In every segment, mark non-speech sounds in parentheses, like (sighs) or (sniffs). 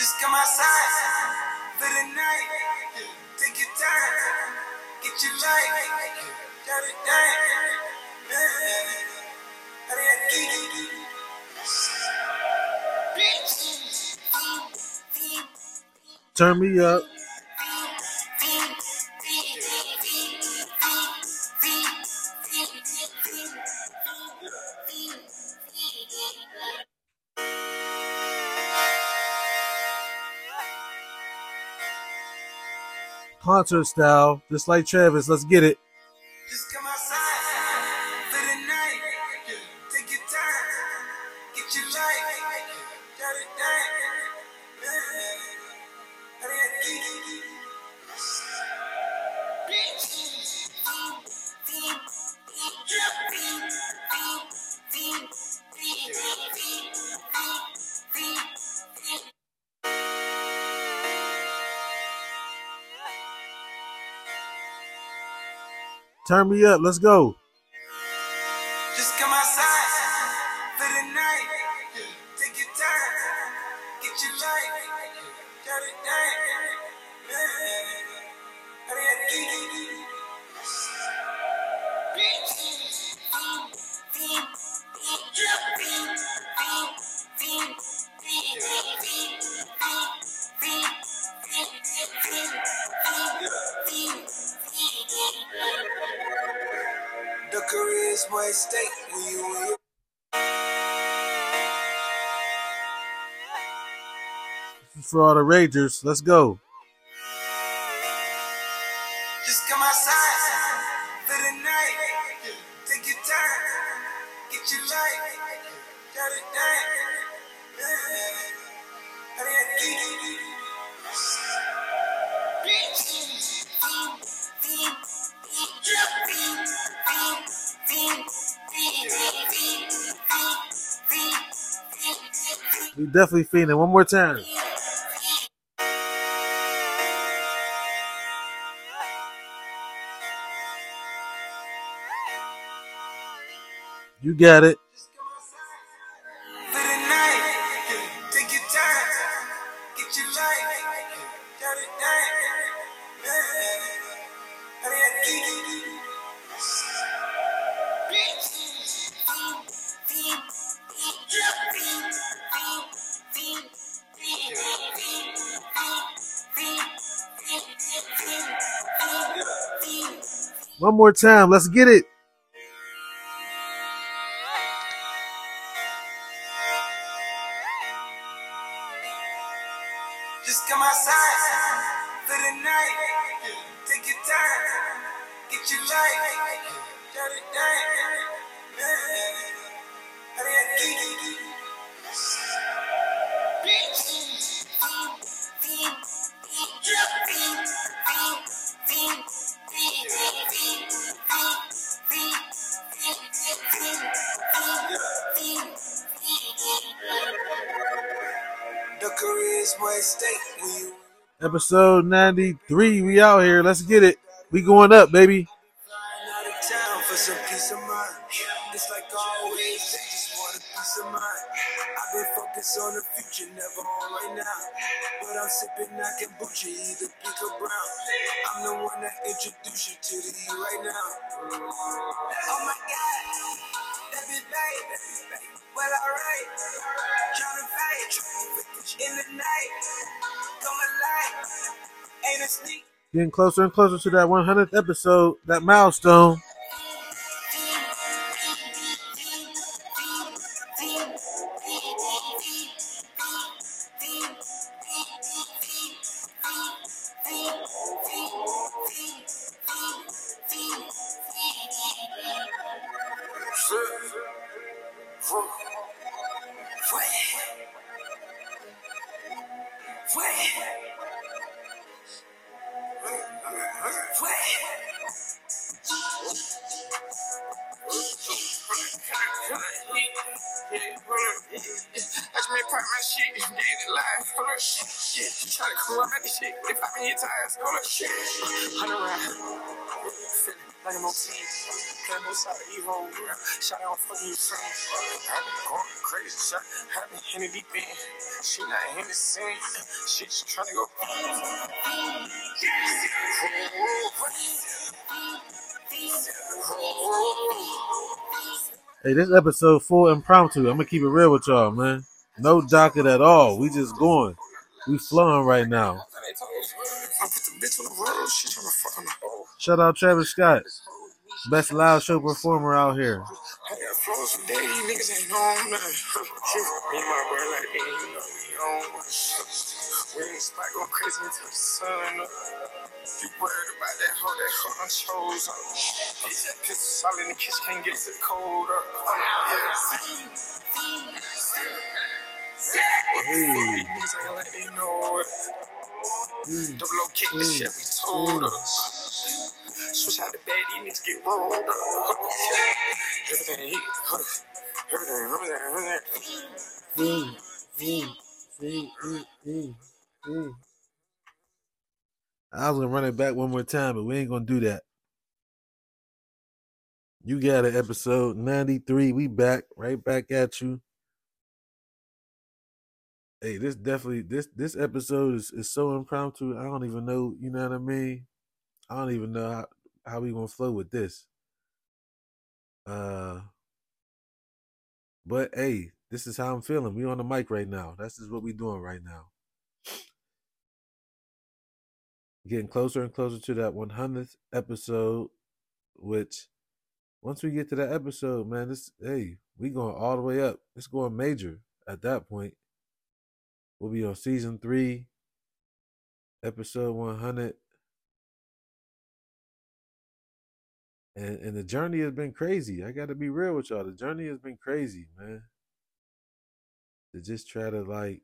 Just come outside for the night. Take your time. Get your life. Got it done. Turn me up. Concert style, just like Travis. Let's get it. Turn me up. Let's go. Ragers. Let's go. Just come outside for the night. Take your time. Get your life. Got it We definitely feeling one more time. You got it. One more time. Let's get it. 93. We out here. Let's get it. We going up, baby. on the future, never on right now. But I'm sipping kombucha, either pink or brown. I'm the one that introduced you to the right now. Oh my God, that. Well, alright. Trying to fight in the night. Come alive. Getting closer and closer to that 100th episode, that milestone. Not in the scene. She just trying to go. Hey, this episode full impromptu. I'm gonna keep it real with y'all, man. No docket at all. We just going. We flowing right now. Shout out Travis Scott, best live show performer out here. On we ain't spot going crazy until the sun up. You worried about that hoe, that hoe done chose up. Piss all in the kitchen, can't get to cold up. Hey. Niggas ain't like they know it. Double O kick the shit we told us. Switch out the bed, these niggas get rolled up. Everything hit, everything, everything, I was gonna run it back one more time, but we ain't gonna do that. You got it, episode 93. We back, right back at you. Hey, this definitely this this episode is, is so impromptu. I don't even know, you know what I mean? I don't even know how, how we gonna flow with this. Uh but hey, this is how I'm feeling. We on the mic right now. This is what we doing right now. Getting closer and closer to that 100th episode, which once we get to that episode, man, this hey, we going all the way up. It's going major at that point. We'll be on season three, episode 100. And and the journey has been crazy. I got to be real with y'all. The journey has been crazy, man. To just try to like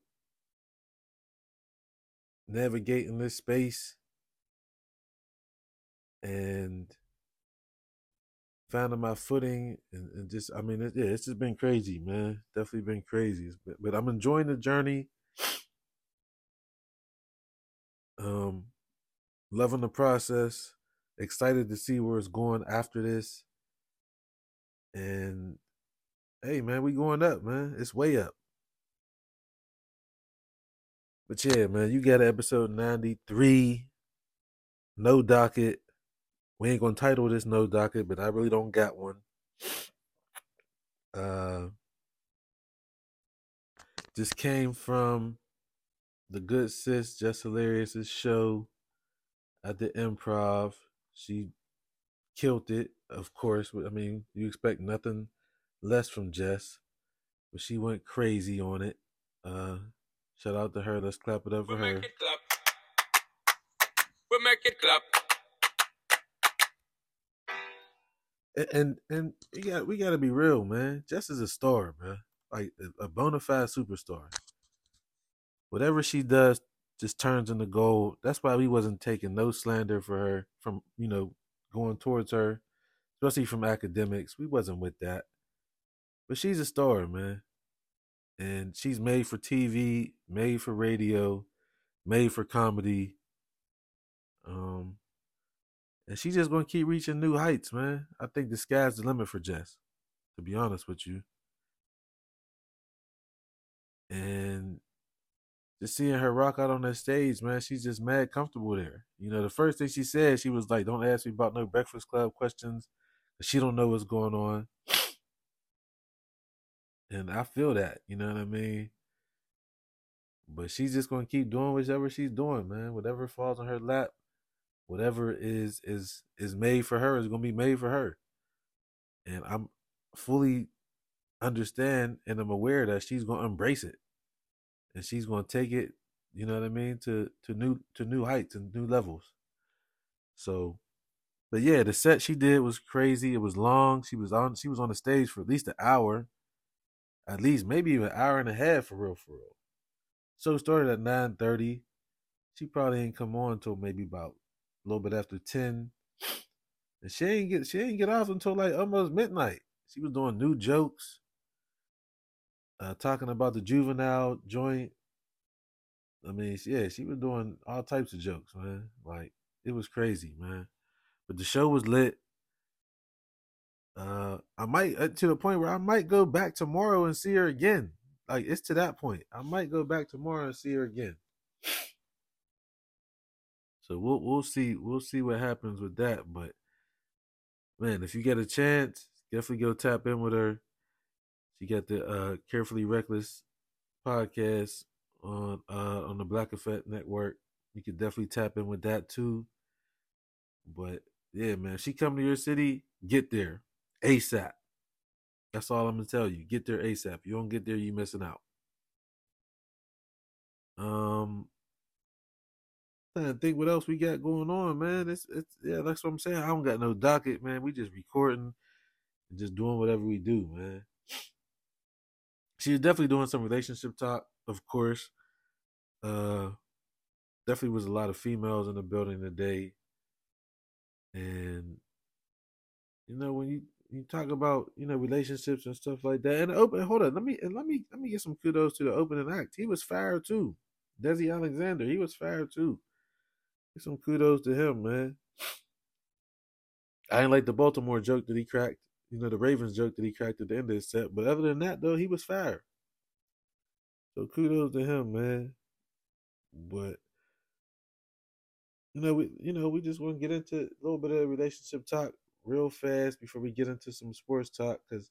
navigate in this space and finding my footing and, and just I mean it, yeah, it's just been crazy, man. Definitely been crazy. But, but I'm enjoying the journey. Um loving the process. Excited to see where it's going after this. And hey man, we going up, man. It's way up. But yeah, man, you got episode 93. No docket. We ain't gonna title this no docket, but I really don't got one. Uh just came from the good sis Jess Hilarious's show at the improv. She killed it, of course. I mean, you expect nothing less from Jess, but she went crazy on it. Uh, shout out to her. Let's clap it up for We her. make it clap. We make it clap. And and, and we got we got to be real, man. Jess is a star, man. Like a bona fide superstar. Whatever she does just turns into gold. That's why we wasn't taking no slander for her from you know going towards her, especially from academics. We wasn't with that. But she's a star, man. And she's made for TV, made for radio, made for comedy. Um, and she's just gonna keep reaching new heights, man. I think the sky's the limit for Jess, to be honest with you. And just seeing her rock out on that stage, man, she's just mad comfortable there. You know, the first thing she said, she was like, "Don't ask me about no Breakfast Club questions, She don't know what's going on." And I feel that, you know what I mean? But she's just gonna keep doing whatever she's doing, man. Whatever falls on her lap, whatever is is is made for her is gonna be made for her. And I'm fully understand and I'm aware that she's gonna embrace it. And she's gonna take it, you know what I mean, to to new to new heights and new levels. So but yeah, the set she did was crazy. It was long. She was on she was on the stage for at least an hour. At least maybe even an hour and a half for real, for real. So it started at nine thirty. She probably ain't come on until maybe about a little bit after ten. And she ain't get she ain't get off until like almost midnight. She was doing new jokes, uh, talking about the juvenile joint. I mean, yeah, she was doing all types of jokes, man. Like it was crazy, man. But the show was lit. Uh, I might uh, to the point where I might go back tomorrow and see her again. Like it's to that point. I might go back tomorrow and see her again. So we'll we'll see we'll see what happens with that. But man, if you get a chance, definitely go tap in with her. She got the uh, Carefully Reckless podcast on uh, on the Black Effect Network. You could definitely tap in with that too. But yeah, man, she come to your city, get there ASAP. That's all I'm gonna tell you. Get there ASAP. You don't get there, you missing out. Um, I think what else we got going on, man. It's it's yeah, that's what I'm saying. I don't got no docket, man. We just recording and just doing whatever we do, man. She's definitely doing some relationship talk, of course. Uh definitely was a lot of females in the building today. And you know, when you you talk about you know relationships and stuff like that, and open hold on, let me let me let me get some kudos to the opening act. He was fire too, Desi Alexander. He was fire too. Get some kudos to him, man. I didn't like the Baltimore joke that he cracked. You know, the Ravens joke that he cracked at the end of his set. But other than that, though, he was fire. So kudos to him, man. But you know, we you know we just want to get into a little bit of relationship talk real fast before we get into some sports talk because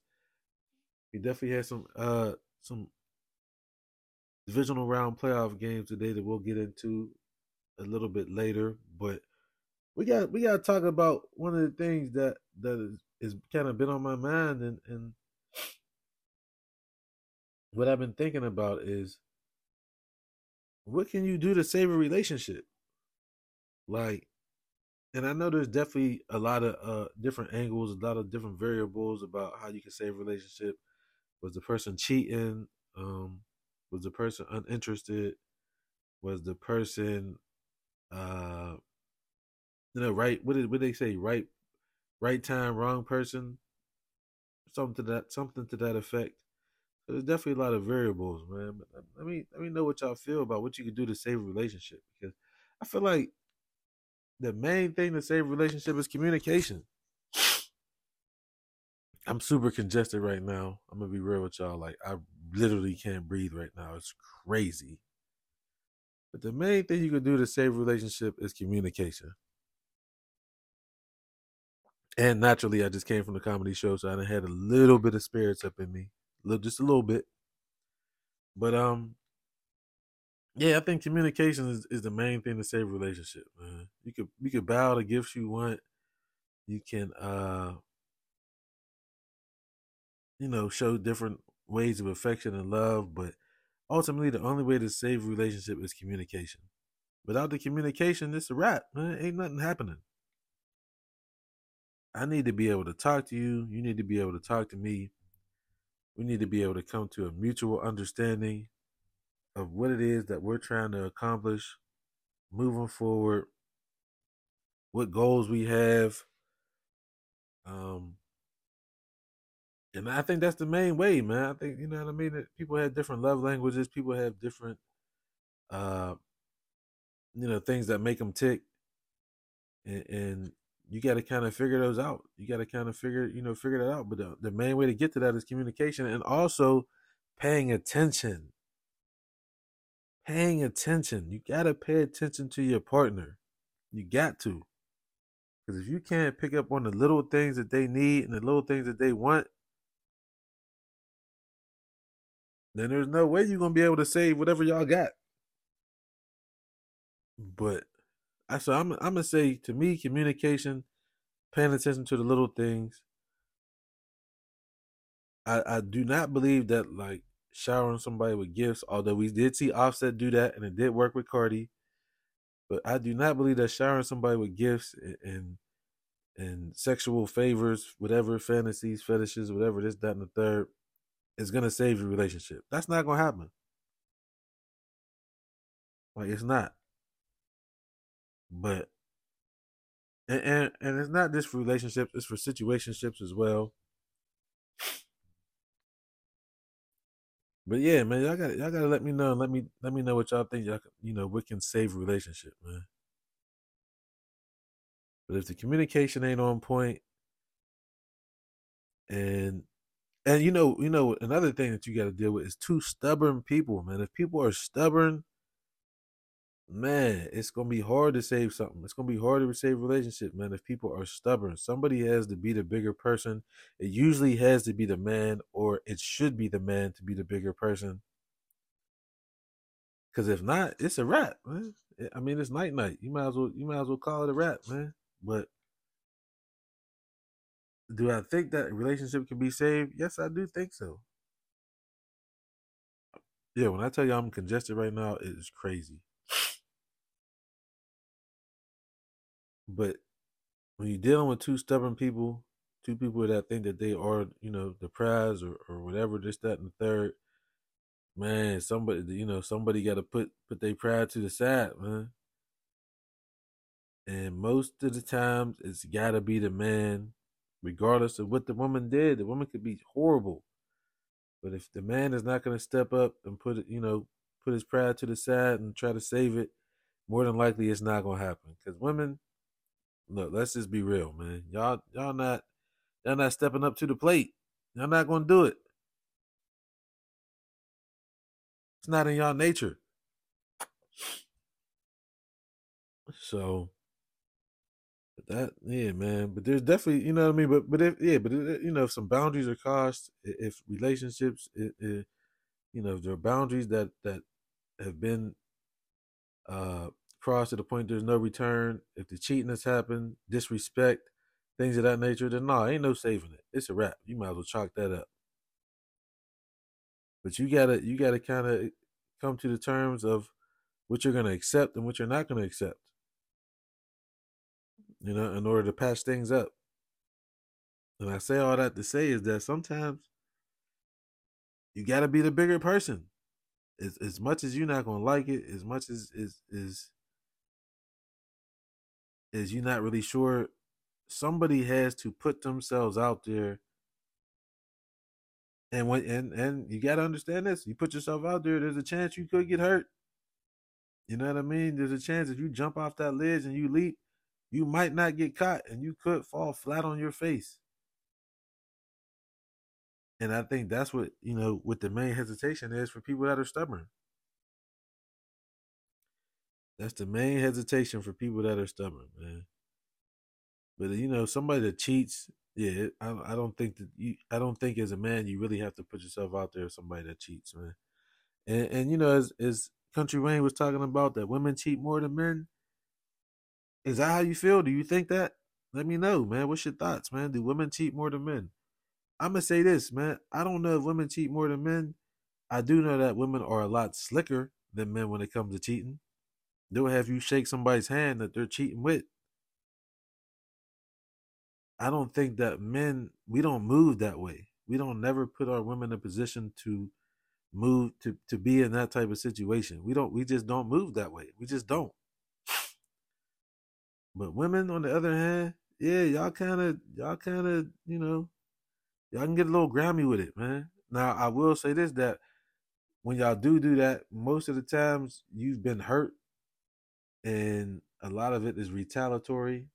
we definitely had some uh some divisional round playoff games today that we'll get into a little bit later, but we got we got to talk about one of the things that that is, is kind of been on my mind and and what I've been thinking about is what can you do to save a relationship? Like, and I know there's definitely a lot of uh, different angles, a lot of different variables about how you can save a relationship. Was the person cheating? Um, was the person uninterested? Was the person uh you know right what did what they say right right time wrong person something to that something to that effect so there's definitely a lot of variables man but let me let me know what y'all feel about what you can do to save a relationship because i feel like the main thing to save a relationship is communication. I'm super congested right now. I'm gonna be real with y'all. Like i literally can't breathe right now. It's crazy. But the main thing you can do to save a relationship is communication. And naturally, I just came from the comedy show, so I had a little bit of spirits up in me, little, just a little bit. But um, yeah, I think communication is, is the main thing to save a relationship, man. You could you could bow the gifts you want. You can uh, you know, show different ways of affection and love, but ultimately the only way to save a relationship is communication. Without the communication, it's a wrap. Man. Ain't nothing happening. I need to be able to talk to you. You need to be able to talk to me. We need to be able to come to a mutual understanding of what it is that we're trying to accomplish moving forward, what goals we have. Um, and I think that's the main way, man. I think you know what I mean. That people have different love languages. People have different, uh, you know, things that make them tick, and, and you got to kind of figure those out. You got to kind of figure, you know, figure that out. But the, the main way to get to that is communication, and also paying attention. Paying attention. You got to pay attention to your partner. You got to. Because if you can't pick up on the little things that they need and the little things that they want, then there's no way you're gonna be able to save whatever y'all got. But I so I'm I'm gonna say to me, communication, paying attention to the little things. I I do not believe that like showering somebody with gifts, although we did see Offset do that and it did work with Cardi. But I do not believe that showering somebody with gifts and and, sexual favors, whatever fantasies, fetishes, whatever this, that, and the third, is gonna save your relationship. That's not gonna happen. Like it's not. But and and, and it's not just for relationships, it's for situationships as well. But yeah, man, y'all got y'all gotta let me know. Let me let me know what y'all think. Y'all you know what can save relationship, man. But if the communication ain't on point, And and you know, you know, another thing that you got to deal with is two stubborn people, man. If people are stubborn, man, it's gonna be hard to save something. It's gonna be hard to save a relationship, man. If people are stubborn, somebody has to be the bigger person. It usually has to be the man, or it should be the man to be the bigger person. Because if not, it's a wrap, man. I mean, it's night night. You might as well you might as well call it a wrap, man. But do I think that relationship can be saved? Yes, I do think so. Yeah, when I tell you I'm congested right now, it is crazy. But when you're dealing with two stubborn people, two people that think that they are, you know, the prize or, or whatever, this, that, and the third, man, somebody, you know, somebody got to put put their pride to the side, man. And most of the times, it's got to be the man, regardless of what the woman did. The woman could be horrible, but if the man is not going to step up and put it, you know, put his pride to the side and try to save it, more than likely it's not going to happen. Because women, look, let's just be real, man. Y'all, y'all not, y'all not stepping up to the plate. Y'all not to do it. It's not in y'all nature. So that yeah, man. But there's definitely you know what I mean. But but if yeah, but if, you know if some boundaries are crossed, if relationships, it, you know, if there are boundaries that that have been uh crossed to the point there's no return, if the cheating has happened, disrespect, things of that nature, then no, ain't no saving it. It's a wrap. You might as well chalk that up. But you gotta you gotta kind of come to the terms of what you're gonna accept and what you're not gonna accept. You know, in order to patch things up. And I say all that to say is that sometimes you gotta be the bigger person. As as much as you're not gonna like it, as much as is is is you're not really sure, somebody has to put themselves out there and when and and you gotta understand this. You put yourself out there, there's a chance you could get hurt. You know what I mean? There's a chance if you jump off that ledge and you leap, you might not get caught and you could fall flat on your face. And I think that's what, you know, what the main hesitation is for people that are stubborn. That's the main hesitation for people that are stubborn, man. But uh, you know, somebody that cheats yeah, I, I don't think that you. I don't think as a man you really have to put yourself out there as somebody that cheats, man. And and you know, as as Country Wayne was talking about that women cheat more than men. Is that how you feel? Do you think that? Let me know, man. What's your thoughts, man? Do women cheat more than men? I'm gonna say this, man. I don't know if women cheat more than men. I do know that women are a lot slicker than men when it comes to cheating. They'll have you shake somebody's hand that they're cheating with. I don't think that men we don't move that way. We don't never put our women in a position to move to to be in that type of situation. We don't we just don't move that way. We just don't. But women on the other hand, yeah, y'all kind of y'all kind of, you know, y'all can get a little grimy with it, man. Now, I will say this that when y'all do do that, most of the times you've been hurt and a lot of it is retaliatory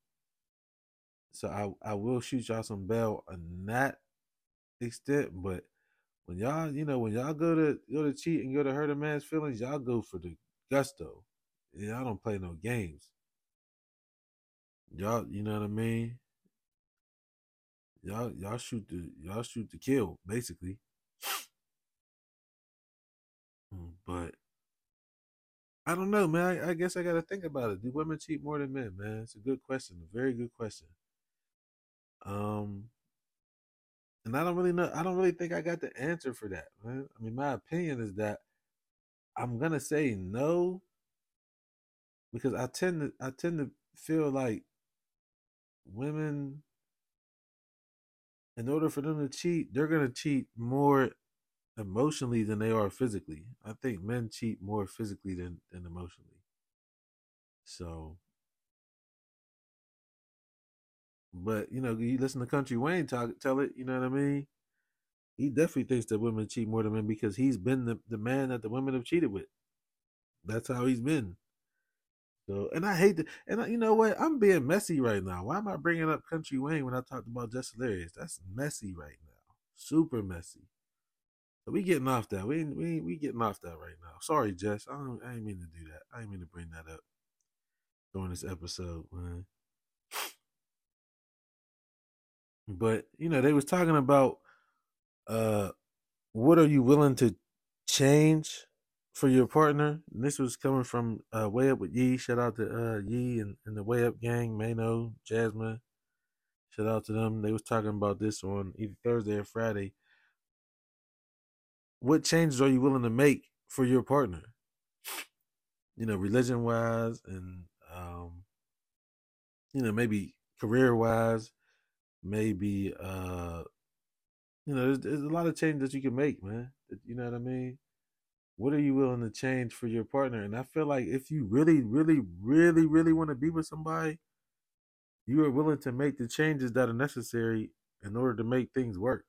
so I I will shoot y'all some bell on that extent, but when y'all you know when y'all go to go to cheat and go to hurt a man's feelings, y'all go for the gusto. Y'all don't play no games. Y'all, you know what I mean? Y'all y'all shoot the y'all shoot the kill basically. Hmm, (sniffs) but I don't know, man. I, I guess I got to think about it. Do women cheat more than men, man? It's a good question. A very good question. Um, and I don't really know. I don't really think I got the answer for that. Man. I mean, my opinion is that I'm gonna say no because I tend to I tend to feel like women, in order for them to cheat, they're gonna cheat more emotionally than they are physically. I think men cheat more physically than than emotionally. So but you know, you listen to Country Wayne talk, tell it. You know what I mean? He definitely thinks that women cheat more than men because he's been the, the man that the women have cheated with. That's how he's been. So, and I hate to, and I, you know what? I'm being messy right now. Why am I bringing up Country Wayne when I talked about Jess Hilarious? That's messy right now, super messy. We getting off that. We we we getting off that right now. Sorry, Jess. I don't. I didn't mean to do that. I didn't mean to bring that up during this episode, man. But you know, they was talking about uh what are you willing to change for your partner? And this was coming from uh Way Up with Yee. Shout out to uh Yee and, and the Way Up gang, Mano, Jasmine. Shout out to them. They was talking about this on either Thursday or Friday. What changes are you willing to make for your partner? You know, religion wise and um you know, maybe career wise, maybe uh you know, there's, there's a lot of change that you can make, man. You know what I mean? What are you willing to change for your partner? And I feel like if you really, really, really, really want to be with somebody, you are willing to make the changes that are necessary in order to make things work.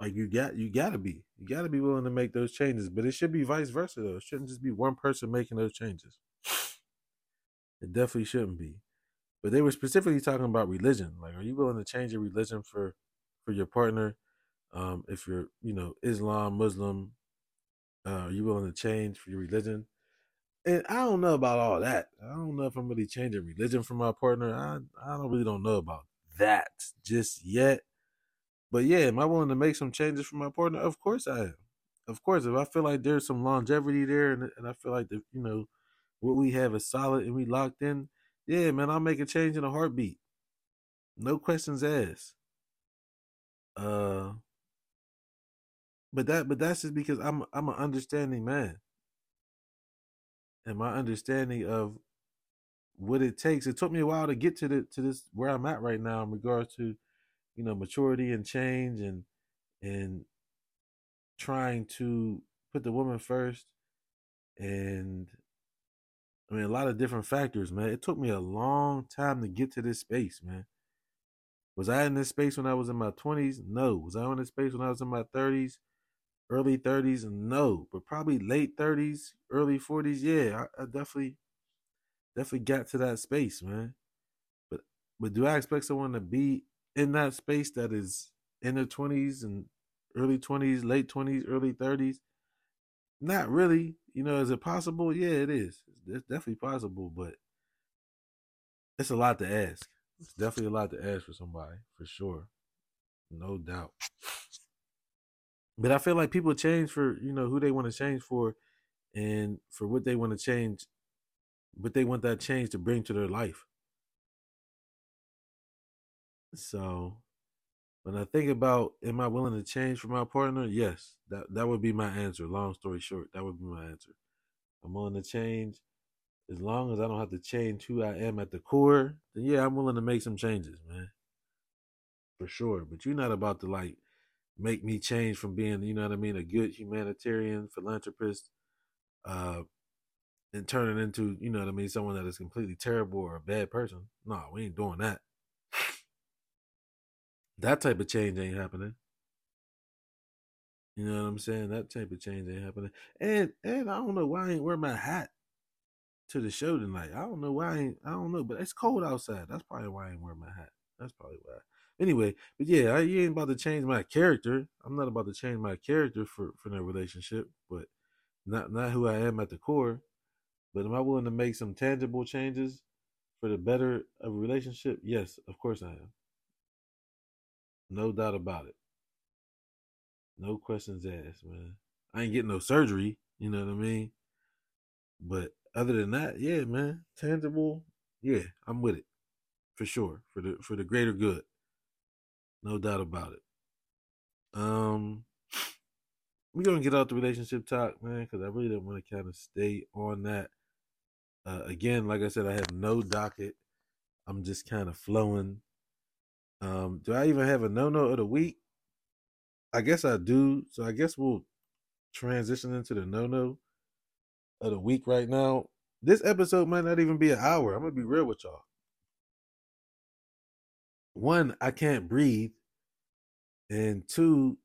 Like you got you gotta be. You gotta be willing to make those changes. But it should be vice versa though. It shouldn't just be one person making those changes. (sighs) It definitely shouldn't be. But they were specifically talking about religion. Like, are you willing to change your religion for for your partner? Um, if you're, you know, Islam, Muslim, uh, are you willing to change for your religion? And I don't know about all that. I don't know if I'm really changing religion for my partner. I I don't really don't know about that just yet. But yeah, am I willing to make some changes for my partner? Of course I am. Of course, if I feel like there's some longevity there, and, and I feel like the you know what we have is solid and we locked in, yeah, man, I'll make a change in a heartbeat. No questions asked. Uh, but that but that's just because I'm I'm an understanding man. And my understanding of what it takes, it took me a while to get to the to this where I'm at right now in regards to, you know, maturity and change and and trying to put the woman first and I mean, a lot of different factors, man. It took me a long time to get to this space, man. Was I in this space when I was in my 20s? No. Was I in this space when I was in my 30s, early 30s? No. But probably late 30s, early 40s. Yeah, I, I definitely, definitely got to that space, man. But, but do I expect someone to be in that space that is in their 20s and early 20s, late 20s, early 30s? Not really. You know, is it possible? Yeah, it is. It's definitely possible, but it's a lot to ask. It's definitely a lot to ask for somebody, for sure. No doubt. But I feel like people change for, you know, who they want to change for and for what they want to change, what they want that change to bring to their life. So when I think about am I willing to change for my partner? Yes. That that would be my answer. Long story short, that would be my answer. I'm willing to change as long as I don't have to change who I am at the core, then yeah, I'm willing to make some changes, man. For sure. But you're not about to like make me change from being, you know what I mean, a good humanitarian philanthropist, uh, and turn it into, you know what I mean, someone that is completely terrible or a bad person. No, we ain't doing that. That type of change ain't happening. You know what I'm saying? That type of change ain't happening. And and I don't know why I ain't wear my hat to the show tonight. I don't know why I ain't I don't know, but it's cold outside. That's probably why I ain't wear my hat. That's probably why. Anyway, but yeah, I you ain't about to change my character. I'm not about to change my character for for that relationship, but not not who I am at the core. But am I willing to make some tangible changes for the better of a relationship? Yes, of course I am. No doubt about it. No questions asked, man. I ain't getting no surgery, you know what I mean? But other than that, yeah, man, tangible, yeah, I'm with it. For sure. For the for the greater good. No doubt about it. Um (sniffs) we're gonna get out the relationship talk, man, because I really don't want to kind of stay on that. Uh, again, like I said, I have no docket. I'm just kind of flowing. Um, do I even have a no no of the week? I guess I do. So I guess we'll transition into the no no of the week right now. This episode might not even be an hour. I'm gonna be real with y'all. One, I can't breathe. And two,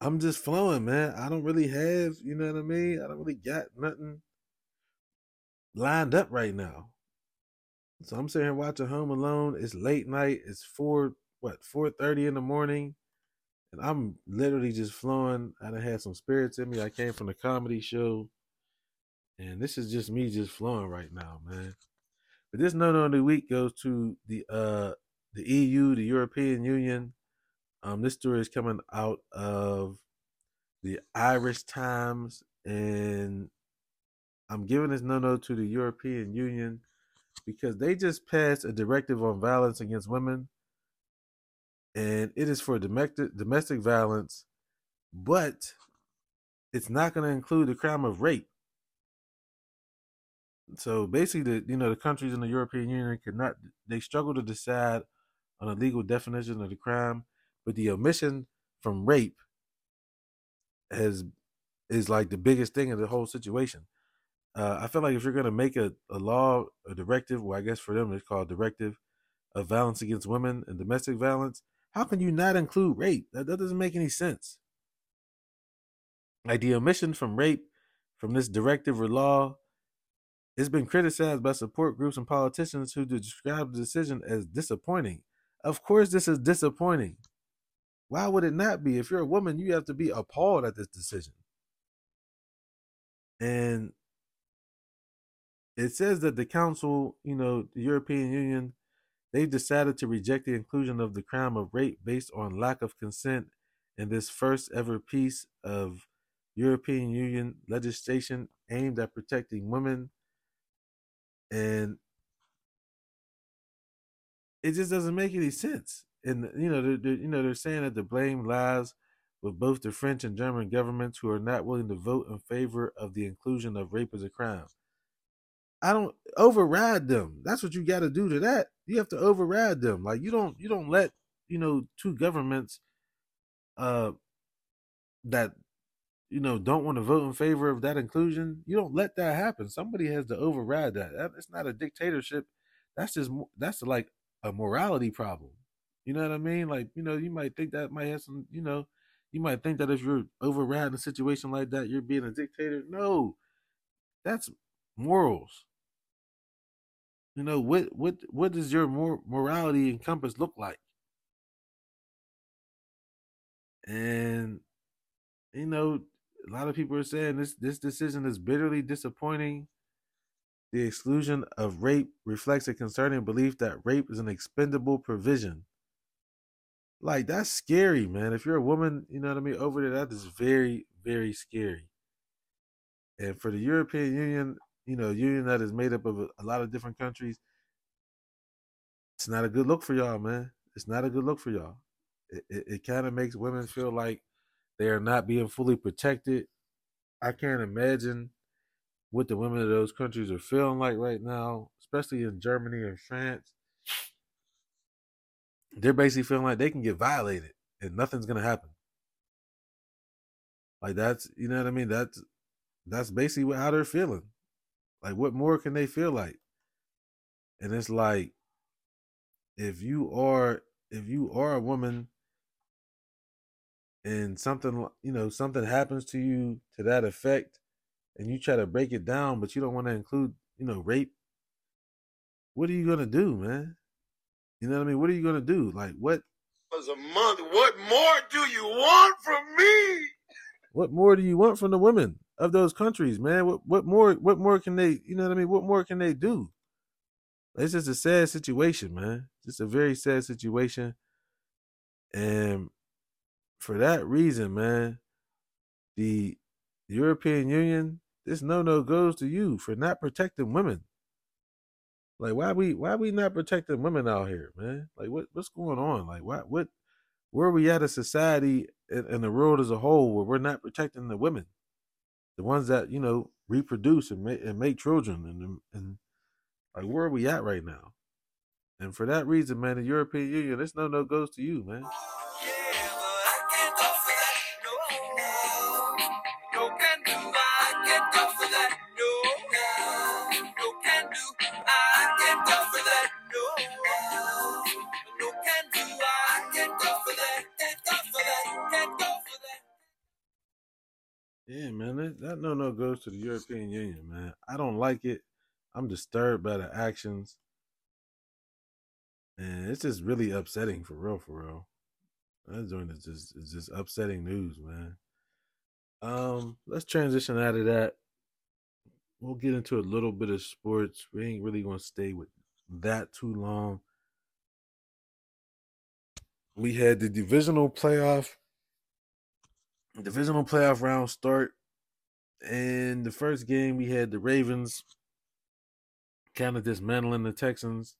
I'm just flowing, man. I don't really have, you know what I mean? I don't really got nothing lined up right now. So I'm sitting here watching Home Alone. It's late night. It's four what four thirty in the morning, and I'm literally just flowing. I done had some spirits in me. I came from the comedy show, and this is just me just flowing right now, man. But this note on the week goes to the uh the EU, the European Union. Um, this story is coming out of the Irish Times, and I'm giving this no no to the European Union because they just passed a directive on violence against women, and it is for domestic domestic violence, but it's not going to include the crime of rape. So basically, the you know the countries in the European Union cannot they struggle to decide on a legal definition of the crime, but the omission from rape has is like the biggest thing in the whole situation. Uh, I feel like if you're going to make a, a law, a directive, well, I guess for them it's called directive of violence against women and domestic violence, how can you not include rape? That, that doesn't make any sense. Like the omission from rape from this directive or law it's been criticized by support groups and politicians who describe the decision as disappointing. Of course, this is disappointing. Why would it not be? If you're a woman, you have to be appalled at this decision. And it says that the council, you know, the European Union, they decided to reject the inclusion of the crime of rape based on lack of consent in this first ever piece of European Union legislation aimed at protecting women and it just doesn't make any sense. And you know, they're, they're, you know, they're saying that the blame lies with both the French and German governments who are not willing to vote in favor of the inclusion of rape as a crime. I don't override them. That's what you got to do to that. You have to override them. Like you don't you don't let you know two governments uh that you know, don't want to vote in favor of that inclusion, you don't let that happen. Somebody has to override that. that it's not a dictatorship. That's just that's like a morality problem. You know what I mean? Like, you know, you might think that might have some, you know, you might think that if you're overriding a situation like that, you're being a dictator. No, that's morals. You know what? What? What does your mor- morality and compass look like? And you know, a lot of people are saying this this decision is bitterly disappointing. The exclusion of rape reflects a concerning belief that rape is an expendable provision. Like that's scary, man. If you're a woman, you know what I mean, over there, that is very, very scary. And for the European Union, you know, union that is made up of a, a lot of different countries, it's not a good look for y'all, man. It's not a good look for y'all. It, it, it kind of makes women feel like they are not being fully protected. I can't imagine what the women of those countries are feeling like right now, especially in Germany and France. They're basically feeling like they can get violated and nothing's gonna happen. Like that's you know what I mean? That's that's basically how they're feeling. Like what more can they feel like? And it's like if you are if you are a woman and something you know something happens to you to that effect and you try to break it down but you don't want to include you know rape what are you gonna do man? You know what i mean? What are you gonna do? Like what was a month what more do you want from me? What more do you want from the women of those countries man what what more what more can they you know what i mean what more can they do it's just a sad situation man just a very sad situation and for that reason, man, the European Union, this no no goes to you for not protecting women. Like why we why we not protecting women out here, man? Like what what's going on? Like what what where are we at a society and, and the world as a whole where we're not protecting the women, the ones that you know reproduce and make and make children and and like where are we at right now? And for that reason, man, the European Union, this no no goes to you, man. Yeah, man, that, no no goes to the European Union, man. I don't like it. I'm disturbed by the actions, and it's just really upsetting for real, for real. That joint is just is just upsetting news, man. Um, let's transition out of that. We'll get into a little bit of sports. We ain't really gonna stay with that too long. We had the divisional playoff divisional playoff round start. And the first game we had the Ravens kind of dismantling the Texans,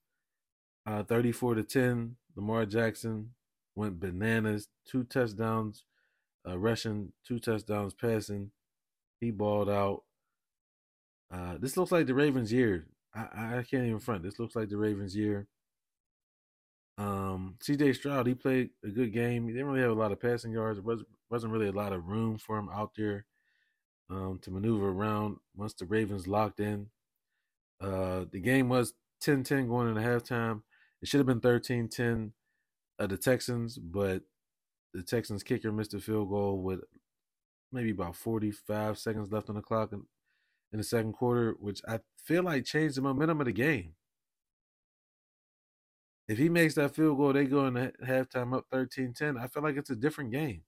uh, 34 to 10. Lamar Jackson went bananas, two touchdowns uh, rushing, two touchdowns passing. He balled out. Uh, this looks like the Ravens' year. I, I can't even front. This looks like the Ravens' year. Um, CJ Stroud, he played a good game. He didn't really have a lot of passing yards. It was wasn't really a lot of room for him out there um, to maneuver around once the Ravens locked in. Uh, the game was 10-10 going into halftime. It should have been 13-10 of the Texans, but the Texans kicker missed a field goal with maybe about 45 seconds left on the clock in, in the second quarter, which I feel like changed the momentum of the game. If he makes that field goal, they go in the halftime up 13-10. I feel like it's a different game.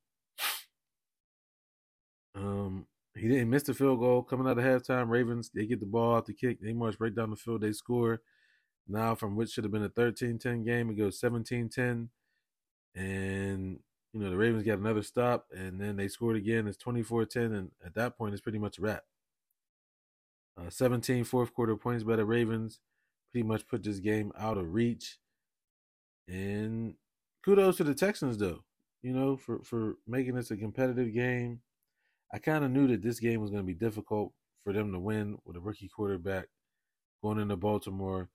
Um, he didn't miss the field goal coming out of halftime. Ravens, they get the ball out the kick. They march right down the field. They score. Now, from which should have been a 13 10 game, it goes 17 10. And, you know, the Ravens got another stop, and then they scored again. It's 24 10. And at that point, it's pretty much a wrap. Uh, 17 fourth quarter points by the Ravens pretty much put this game out of reach. And kudos to the Texans, though, you know, for, for making this a competitive game I kind of knew that this game was going to be difficult for them to win with a rookie quarterback going into Baltimore,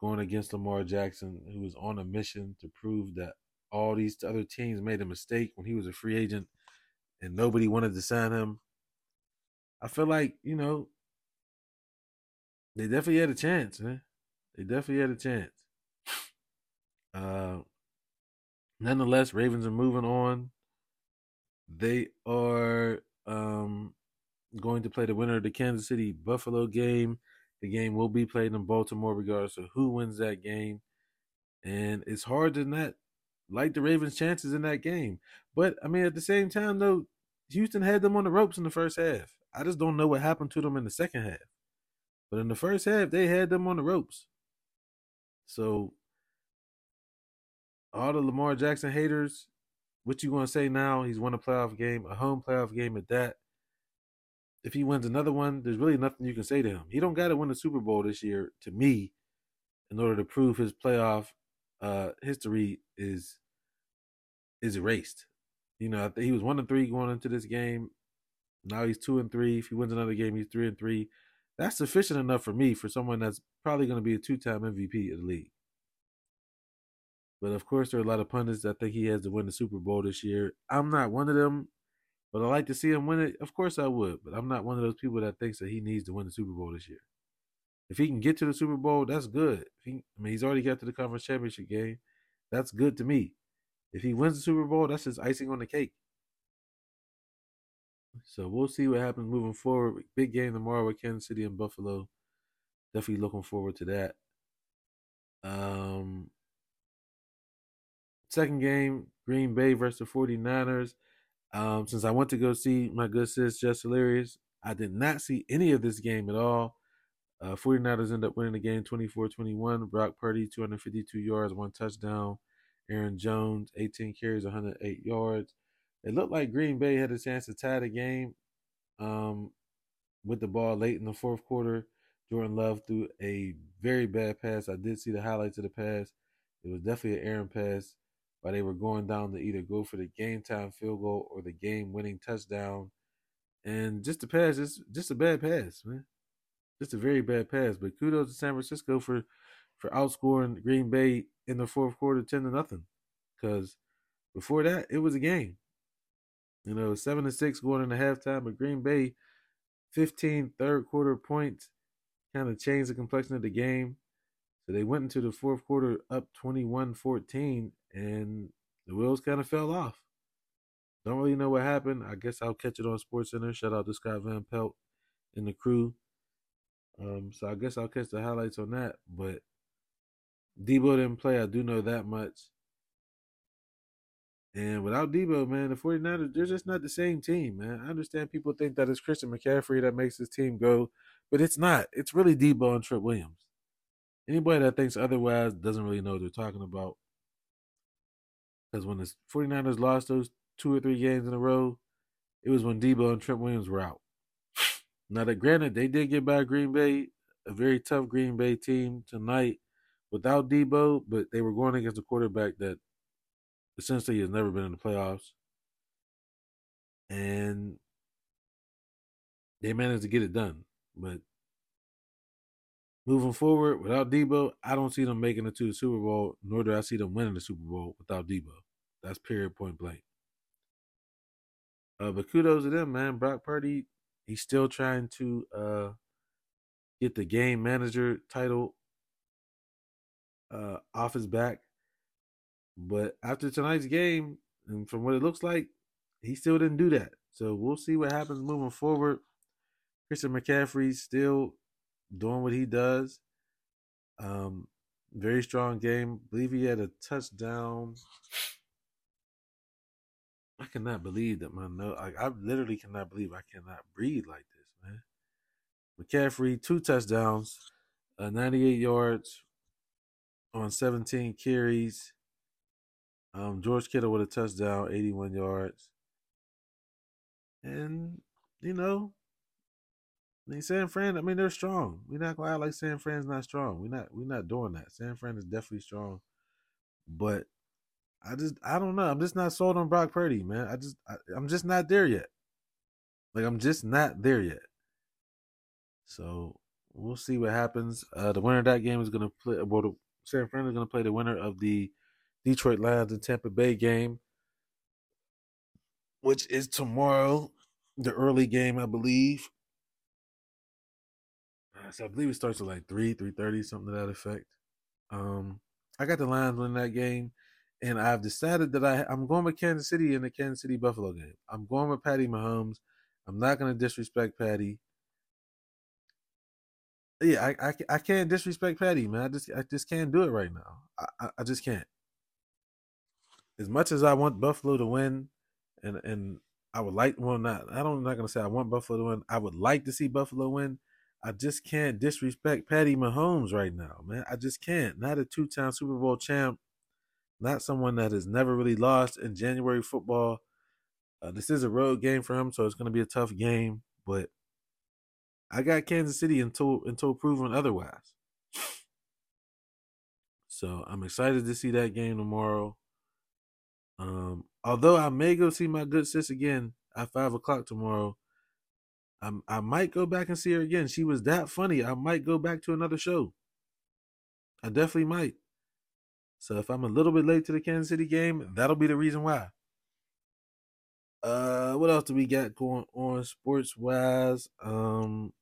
going against Lamar Jackson, who was on a mission to prove that all these other teams made a mistake when he was a free agent and nobody wanted to sign him. I feel like, you know, they definitely had a chance, man. They definitely had a chance. Uh, nonetheless, Ravens are moving on. They are um, going to play the winner of the Kansas City Buffalo game. The game will be played in Baltimore, regardless of who wins that game. And it's hard to not like the Ravens' chances in that game. But I mean, at the same time, though, Houston had them on the ropes in the first half. I just don't know what happened to them in the second half. But in the first half, they had them on the ropes. So all the Lamar Jackson haters, what you gonna say now? He's won a playoff game, a home playoff game at that. If he wins another one, there's really nothing you can say to him. He don't got to win the Super Bowl this year, to me, in order to prove his playoff uh, history is is erased. You know, he was one and three going into this game. Now he's two and three. If he wins another game, he's three and three. That's sufficient enough for me for someone that's probably going to be a two-time MVP of the league. But of course, there are a lot of pundits that think he has to win the Super Bowl this year. I'm not one of them, but I like to see him win it. Of course, I would, but I'm not one of those people that thinks that he needs to win the Super Bowl this year. If he can get to the Super Bowl, that's good. He, I mean, he's already got to the conference championship game. That's good to me. If he wins the Super Bowl, that's just icing on the cake. So we'll see what happens moving forward. Big game tomorrow with Kansas City and Buffalo. Definitely looking forward to that. Um, Second game, Green Bay versus the 49ers. Um, since I went to go see my good sis, Jess Hilarious, I did not see any of this game at all. Uh, 49ers end up winning the game 24 21. Brock Purdy, 252 yards, one touchdown. Aaron Jones, 18 carries, 108 yards. It looked like Green Bay had a chance to tie the game um, with the ball late in the fourth quarter. Jordan Love threw a very bad pass. I did see the highlights of the pass. It was definitely an errant pass while they were going down to either go for the game time field goal or the game winning touchdown. And just a pass, just just a bad pass, man. Just a very bad pass. But kudos to San Francisco for for outscoring Green Bay in the fourth quarter ten to nothing. Because before that, it was a game. You know, seven to six going into halftime, but Green Bay 15 third quarter points kind of changed the complexion of the game. So they went into the fourth quarter up 21 14, and the wheels kind of fell off. Don't really know what happened. I guess I'll catch it on Sports Center. Shout out to Scott Van Pelt and the crew. Um, so I guess I'll catch the highlights on that. But Deebo didn't play. I do know that much. And without Deebo, man, the 49ers, they're just not the same team, man. I understand people think that it's Christian McCaffrey that makes this team go, but it's not. It's really Deebo and Trent Williams. Anybody that thinks otherwise doesn't really know what they're talking about. Because when the 49ers lost those two or three games in a row, it was when Deebo and Trent Williams were out. (sighs) Now, that granted, they did get by Green Bay, a very tough Green Bay team tonight without Deebo, but they were going against a quarterback that essentially has never been in the playoffs. And they managed to get it done. But moving forward, without Deebo, I don't see them making it to the Super Bowl, nor do I see them winning the Super Bowl without Deebo. That's period point blank. Uh, but kudos to them, man. Brock Purdy, he's still trying to uh, get the game manager title uh, off his back. But after tonight's game, and from what it looks like, he still didn't do that. So we'll see what happens moving forward. Christian McCaffrey's still doing what he does. Um, very strong game. I believe he had a touchdown. I cannot believe that my note. Like, I literally cannot believe I cannot breathe like this, man. McCaffrey, two touchdowns, uh, 98 yards on 17 carries. Um, George Kittle with a touchdown, 81 yards. And, you know, I mean, San Fran, I mean, they're strong. We're not gonna act like San Fran's not strong. We're not we're not doing that. San Fran is definitely strong. But I just I don't know. I'm just not sold on Brock Purdy, man. I just I, I'm just not there yet. Like I'm just not there yet. So we'll see what happens. Uh the winner of that game is gonna play well the San Fran is gonna play the winner of the Detroit Lions and Tampa Bay game, which is tomorrow, the early game, I believe. So I believe it starts at like three, three thirty, something to that effect. Um, I got the Lions winning that game, and I've decided that I I'm going with Kansas City in the Kansas City Buffalo game. I'm going with Patty Mahomes. I'm not going to disrespect Patty. Yeah, I, I I can't disrespect Patty, man. I just I just can't do it right now. I I, I just can't as much as I want Buffalo to win, and and I would like well not I don't I'm not gonna say I want Buffalo to win. I would like to see Buffalo win. I just can't disrespect Patty Mahomes right now, man. I just can't. Not a two time Super Bowl champ, not someone that has never really lost in January football. Uh, this is a road game for him, so it's going to be a tough game. But I got Kansas City until until proven otherwise. So I'm excited to see that game tomorrow. Um, although I may go see my good sis again at five o'clock tomorrow. I I might go back and see her again. She was that funny. I might go back to another show. I definitely might. So if I'm a little bit late to the Kansas City game, that'll be the reason why. Uh, what else do we got going on sports wise? Um,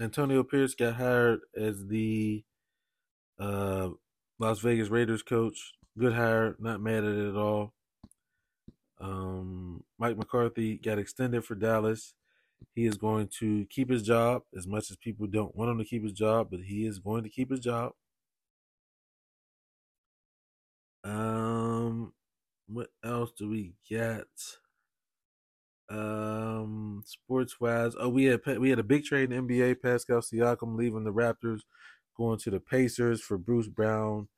Antonio Pierce got hired as the uh Las Vegas Raiders coach. Good hire. Not mad at it at all. Um, Mike McCarthy got extended for Dallas. He is going to keep his job as much as people don't want him to keep his job, but he is going to keep his job. Um, what else do we get? Um, sports wise, oh, we had we had a big trade in NBA. Pascal Siakam leaving the Raptors, going to the Pacers for Bruce Brown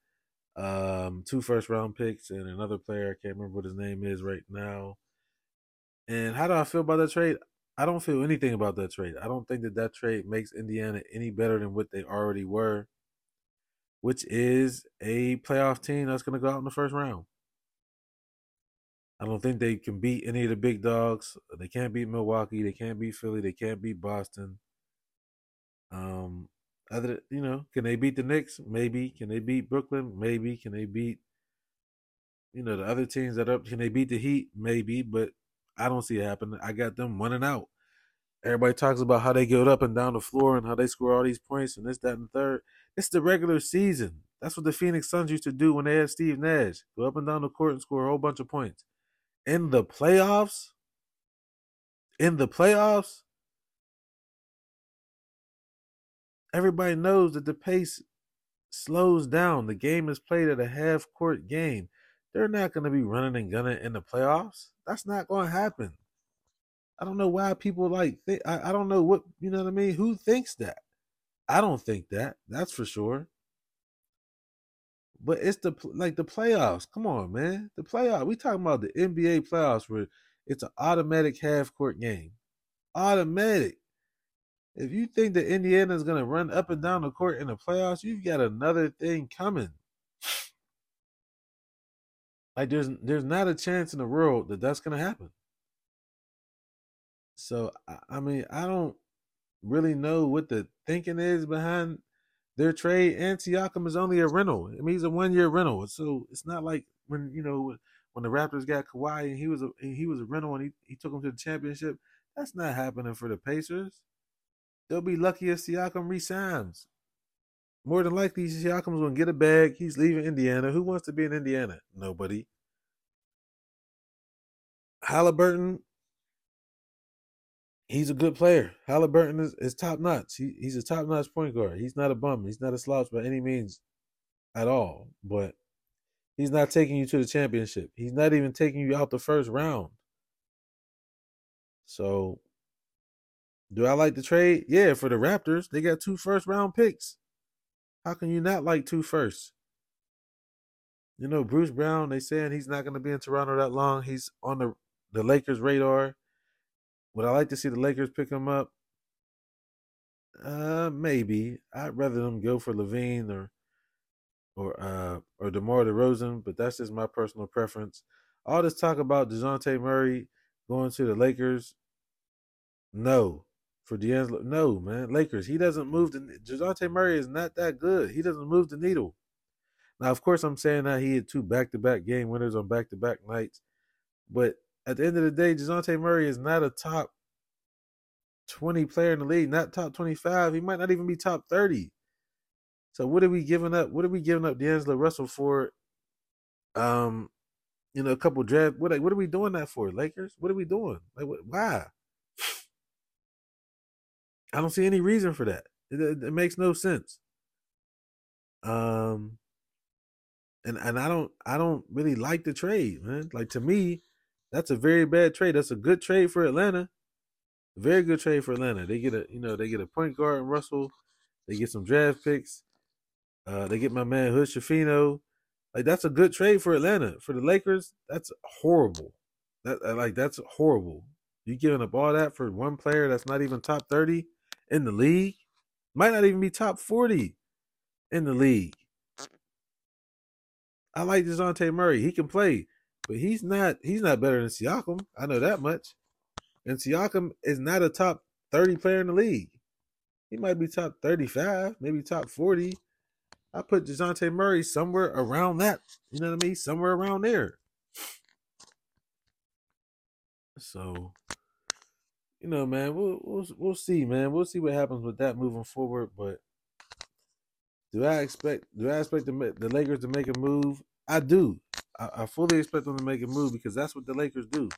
um, two first round picks and another player. I can't remember what his name is right now. And how do I feel about that trade? I don't feel anything about that trade. I don't think that that trade makes Indiana any better than what they already were, which is a playoff team that's going to go out in the first round. I don't think they can beat any of the big dogs. They can't beat Milwaukee. They can't beat Philly. They can't beat Boston. Um, other, you know, can they beat the Knicks? Maybe. Can they beat Brooklyn? Maybe. Can they beat, you know, the other teams that up? Can they beat the Heat? Maybe. But I don't see it happening. I got them running out. Everybody talks about how they get up and down the floor and how they score all these points and this, that, and third. It's the regular season. That's what the Phoenix Suns used to do when they had Steve Nash. Go up and down the court and score a whole bunch of points. in the playoffs, in the playoffs, everybody knows that the pace slows down. The game is played at a half court game. They're not going to be running and gunning in the playoffs. That's not going to happen. I don't know why people like I, I don't know what you know what I mean. Who thinks that? I don't think that. That's for sure. But it's the like the playoffs. Come on, man. The playoff. We talking about the NBA playoffs where it's an automatic half court game. Automatic. If you think that Indiana is going to run up and down the court in the playoffs, you've got another thing coming. Like there's there's not a chance in the world that that's to happen. So I mean, I don't really know what the thinking is behind their trade. And Siakam is only a rental. I mean, he's a one year rental, so it's not like when you know when the Raptors got Kawhi and he was a he was a rental and he, he took him to the championship. That's not happening for the Pacers. They'll be lucky if Siakam resigns. More than likely, Siakam's going to get a bag. He's leaving Indiana. Who wants to be in Indiana? Nobody. Halliburton, he's a good player. Halliburton is, is top notch. He, he's a top notch point guard. He's not a bum. He's not a slouch by any means at all. But he's not taking you to the championship. He's not even taking you out the first round. So, do I like the trade? Yeah, for the Raptors, they got two first round picks. How can you not like two firsts? You know, Bruce Brown, they saying he's not going to be in Toronto that long. He's on the, the Lakers' radar. Would I like to see the Lakers pick him up? Uh, maybe. I'd rather them go for LaVine or or uh or DeMar DeRozan, but that's just my personal preference. All this talk about Dejounte Murray going to the Lakers, no. For D'Angelo, no, man. Lakers, he doesn't move the Dejounte Murray is not that good. He doesn't move the needle. Now, of course, I'm saying that he had two back to back game winners on back to back nights. But at the end of the day, Dejounte Murray is not a top 20 player in the league, not top 25. He might not even be top 30. So what are we giving up? What are we giving up D'Angelo Russell for? Um, you know, a couple draft. What what are we doing that for? Lakers? What are we doing? Like, what, why? I don't see any reason for that. It, it, it makes no sense. Um, and and I don't I don't really like the trade, man. Like to me, that's a very bad trade. That's a good trade for Atlanta. Very good trade for Atlanta. They get a you know they get a point guard in Russell. They get some draft picks. Uh, they get my man Hood Schifino. Like that's a good trade for Atlanta. For the Lakers, that's horrible. That like that's horrible. You giving up all that for one player that's not even top thirty in the league? Might not even be top forty in the league. I like Dejounte Murray. He can play, but he's not he's not better than Siakam. I know that much. And Siakam is not a top 30 player in the league. He might be top 35, maybe top 40. I put Dejounte Murray somewhere around that. You know what I mean? Somewhere around there. So, you know, man, we'll we'll we'll see, man. We'll see what happens with that moving forward. But do I expect do I expect the the Lakers to make a move? I do. I, I fully expect them to make a move because that's what the Lakers do.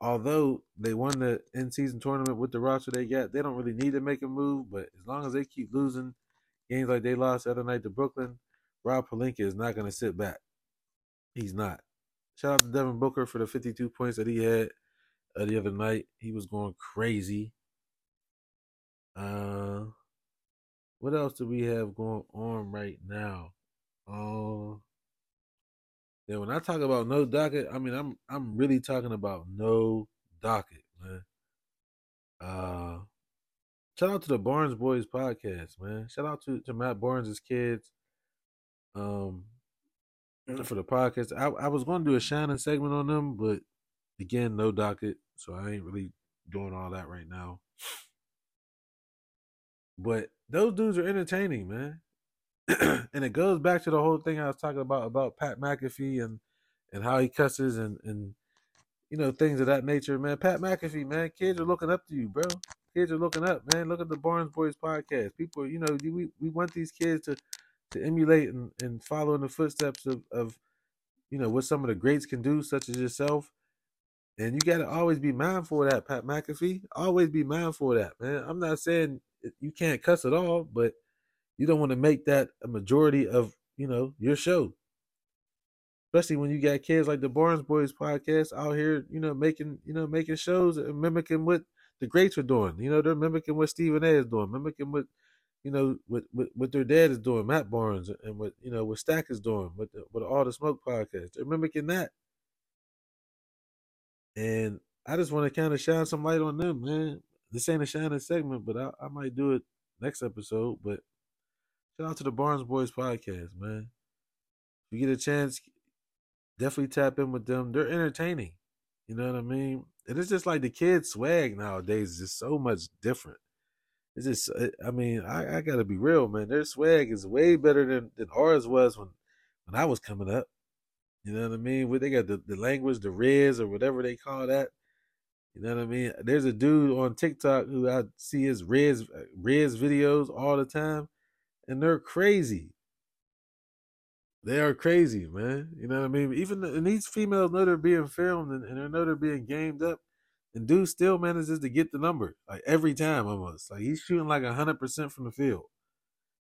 Although they won the in season tournament with the roster they got, they don't really need to make a move. But as long as they keep losing games like they lost the other night to Brooklyn, Rob Pelinka is not going to sit back. He's not. Shout out to Devin Booker for the 52 points that he had uh, the other night. He was going crazy. Uh, what else do we have going on right now? Uh, yeah, when I talk about no docket, I mean I'm I'm really talking about no docket, man. Uh shout out to the Barnes Boyz podcast, man. Shout out to, to Matt Barnes' kids. Um (clears throat) for the podcast. I, I was gonna do a shining segment on them, but again, no docket. So I ain't really doing all that right now. But those dudes are entertaining, man. (clears throat) and it goes back to the whole thing I was talking about about Pat McAfee and and how he cusses and and you know things of that nature, man. Pat McAfee, man, kids are looking up to you, bro. Kids are looking up, man. Look at the Barnes Boyz podcast. People, you know, we we want these kids to to emulate and, and follow in the footsteps of, of you know, what some of the greats can do, such as yourself. And you got to always be mindful of that, Pat McAfee. Always be mindful of that, man. I'm not saying you can't cuss at all, but you don't want to make that a majority of, you know, your show. Especially when you got kids like the Barnes Boyz podcast out here, you know, making, you know, making shows and mimicking what the greats are doing. You know, they're mimicking what Stephen A is doing, mimicking what you know, what, what, what their dad is doing, Matt Barnes, and what you know what Stack is doing, with the, with all the Smoke podcast. They're mimicking that, and I just want to kind of shine some light on them, man. This ain't a shining segment, but I, I might do it next episode. But shout out to the Barnes Boyz podcast, man. If you get a chance, definitely tap in with them. They're entertaining. You know what I mean? And it's just like the kids' swag nowadays is just so much different. It's just, uh, I mean, I, I got to be real, man. Their swag is way better than, than ours was when, when I was coming up. You know what I mean? They got the, the language, the Riz or whatever they call that. You know what I mean? There's a dude on TikTok who I see his Riz uh, Riz videos all the time, and they're crazy. They are crazy, man. You know what I mean? Even the, and these females know they're being filmed and, and they know they're being gamed up. And dude still manages to get the number like every time almost. Like he's shooting like hundred percent from the field.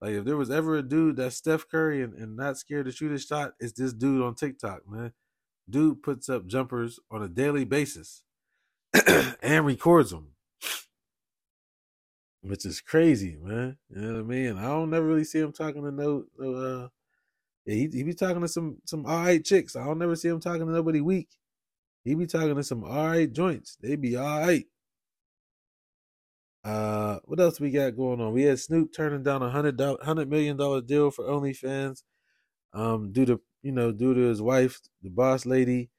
Like if there was ever a dude that's Steph Curry and, and not scared to shoot a shot, it's this dude on TikTok, man. Dude puts up jumpers on a daily basis (clears throat) and records them. Which is crazy, man. You know what I mean? I don't never really see him talking to no, no uh yeah, he, he be talking to some some all right chicks. I don't never see him talking to nobody weak. He be talking to some all right joints. They be all right. Uh, what else we got going on? We had Snoop turning down a hundred hundred million dollar deal for OnlyFans, um, due to you know due to his wife, the boss lady,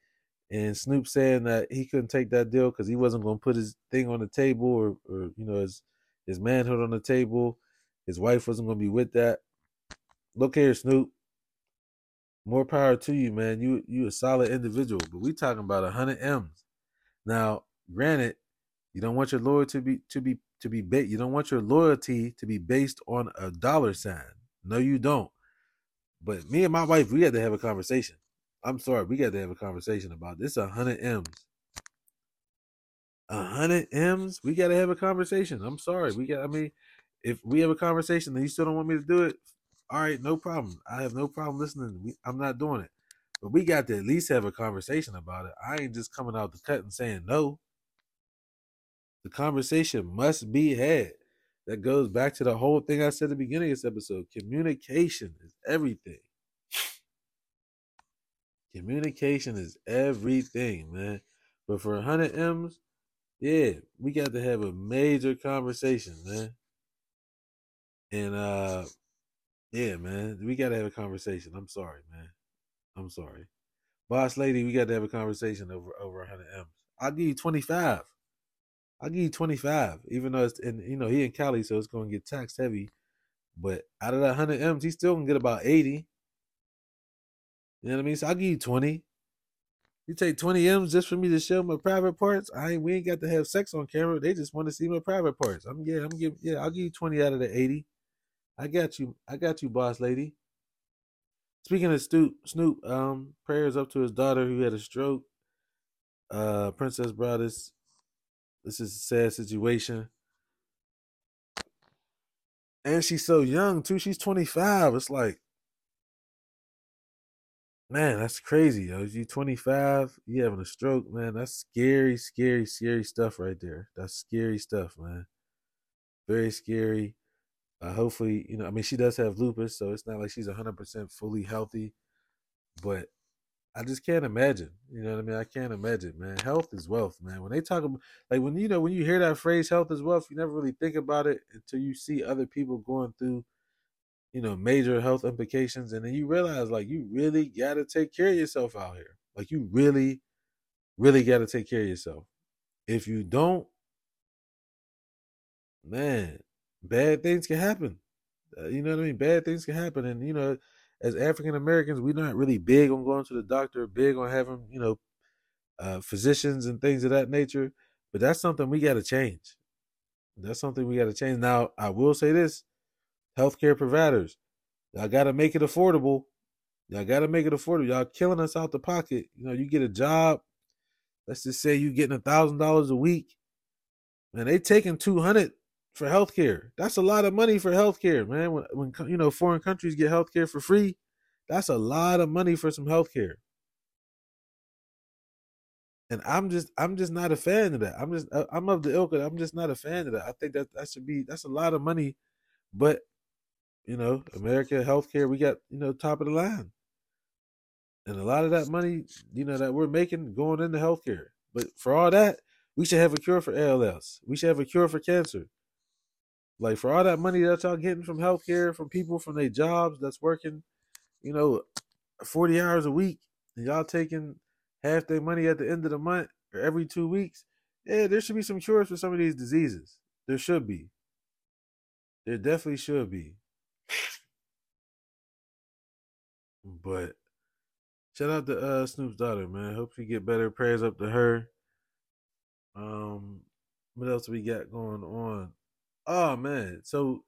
and Snoop saying that he couldn't take that deal because he wasn't going to put his thing on the table or or you know his his manhood on the table. His wife wasn't going to be with that. Look here, Snoop more power to you, man. You you a solid individual, but we talking about a hundred M's. Now, granted, you don't want your loyalty to be to be to be ba- you don't want your loyalty to be based on a dollar sign. No, you don't. But me and my wife, we had to have a conversation. I'm sorry, we got to have a conversation about this. A hundred M's. A hundred M's. We got to have a conversation. I'm sorry. We got. I mean, if we have a conversation and you still don't want me to do it, all right, no problem. I have no problem listening. I'm not doing it. But we got to at least have a conversation about it. I ain't just coming out the cut and saying no. The conversation must be had. That goes back to the whole thing I said at the beginning of this episode. Communication is everything. Communication is everything, man. But for 100 M's, yeah, we got to have a major conversation, man. And uh yeah, man. We gotta have a conversation. I'm sorry, man. I'm sorry. Boss lady, we gotta have a conversation over over 100 M's. I'll give you 25. I'll give you 25, even though it's and you know he in Cali, so it's gonna get tax heavy. But out of that 100 M's, he still can get about 80. You know what I mean? So I'll give you 20. You take 20 M's just for me to show my private parts. I ain't we ain't got to have sex on camera. They just want to see my private parts. I'm yeah, I'm give yeah, I'll give you 20 out of the 80. I got you. I got you, boss lady. Speaking of Snoop, Snoop, um, prayers up to his daughter who had a stroke. Uh, Princess Broadus. This is a sad situation. And she's so young too. She's 25. It's like, man, that's crazy, yo. You 25, you having a stroke, man. That's scary, scary, scary stuff right there. That's scary stuff, man. Very scary. Uh, hopefully, you know, I mean, she does have lupus, so it's not like she's 100% fully healthy. But I just can't imagine. You know what I mean? I can't imagine, man. Health is wealth, man. When they talk about, like, when you know, when you hear that phrase, health is wealth, you never really think about it until you see other people going through, you know, major health implications. And then you realize, like, you really got to take care of yourself out here. Like, you really, really got to take care of yourself. If you don't, man, bad things can happen. Uh, you know what I mean? Bad things can happen, and you know, as African Americans, we're not really big on going to the doctor, big on having you know, uh, physicians and things of that nature. But that's something we got to change. That's something we got to change. Now, I will say this: healthcare providers, I got to make it affordable. Y'all gotta make it affordable. Y'all killing us out the pocket. You know, you get a job. Let's just say you getting a thousand dollars a week, and they taking two hundred for healthcare. That's a lot of money for healthcare, man. When, when you know foreign countries get healthcare for free, that's a lot of money for some healthcare. And I'm just I'm just not a fan of that. I'm just I'm of the ilk. I'm just not a fan of that. I think that that should be that's a lot of money, but you know, America healthcare, we got you know top of the line, and a lot of that money, you know, that we're making going into healthcare. But for all that, we should have a cure for ALS. We should have a cure for cancer. Like for all that money that y'all getting from healthcare, from people from their jobs that's working, you know, forty hours a week, and y'all taking half their money at the end of the month or every two weeks, yeah, there should be some cures for some of these diseases. There should be. There definitely should be. But shout out to uh, Snoop's daughter, man. Hope she get better. Prayers up to her. Um, what else we got going on? Oh man, so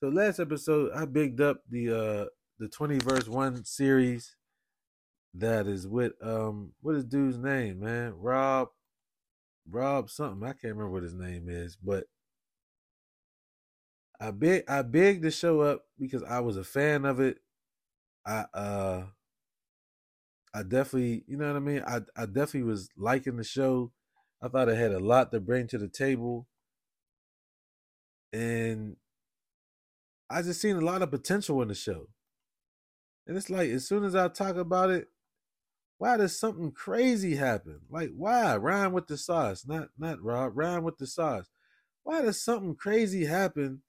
so last episode I bigged up the uh the twenty verse one series that is with um what is dude's name, man? Rob Rob something. I can't remember what his name is, but I big I begged to show up because I was a fan of it. I uh I definitely you know what I mean? I I definitely was liking the show. I thought it had a lot to bring to the table. And I just seen a lot of potential in the show. And it's like as soon as I talk about it, why does something crazy happen? Like why? Rhyme with the sauce, not not Rob. Rhyme with the sauce. Why does something crazy happen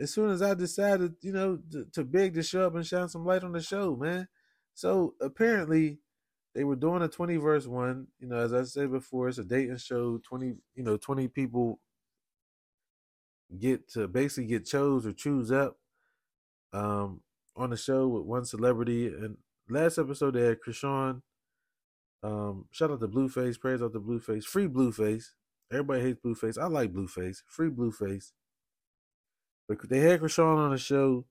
as soon as I decided, you know, to, to beg to show up and shine some light on the show, man? So apparently, they were doing a twenty verse one. You know, as I said before, it's a dating show. Twenty, you know, twenty people get to basically get chose or choose up um on the show with one celebrity. And last episode they had Chrisean um, shout out to Blueface. Praise out to Blueface. Free Blueface. Everybody hates Blueface. I like Blueface. Free Blueface. But they had Chrisean on the show.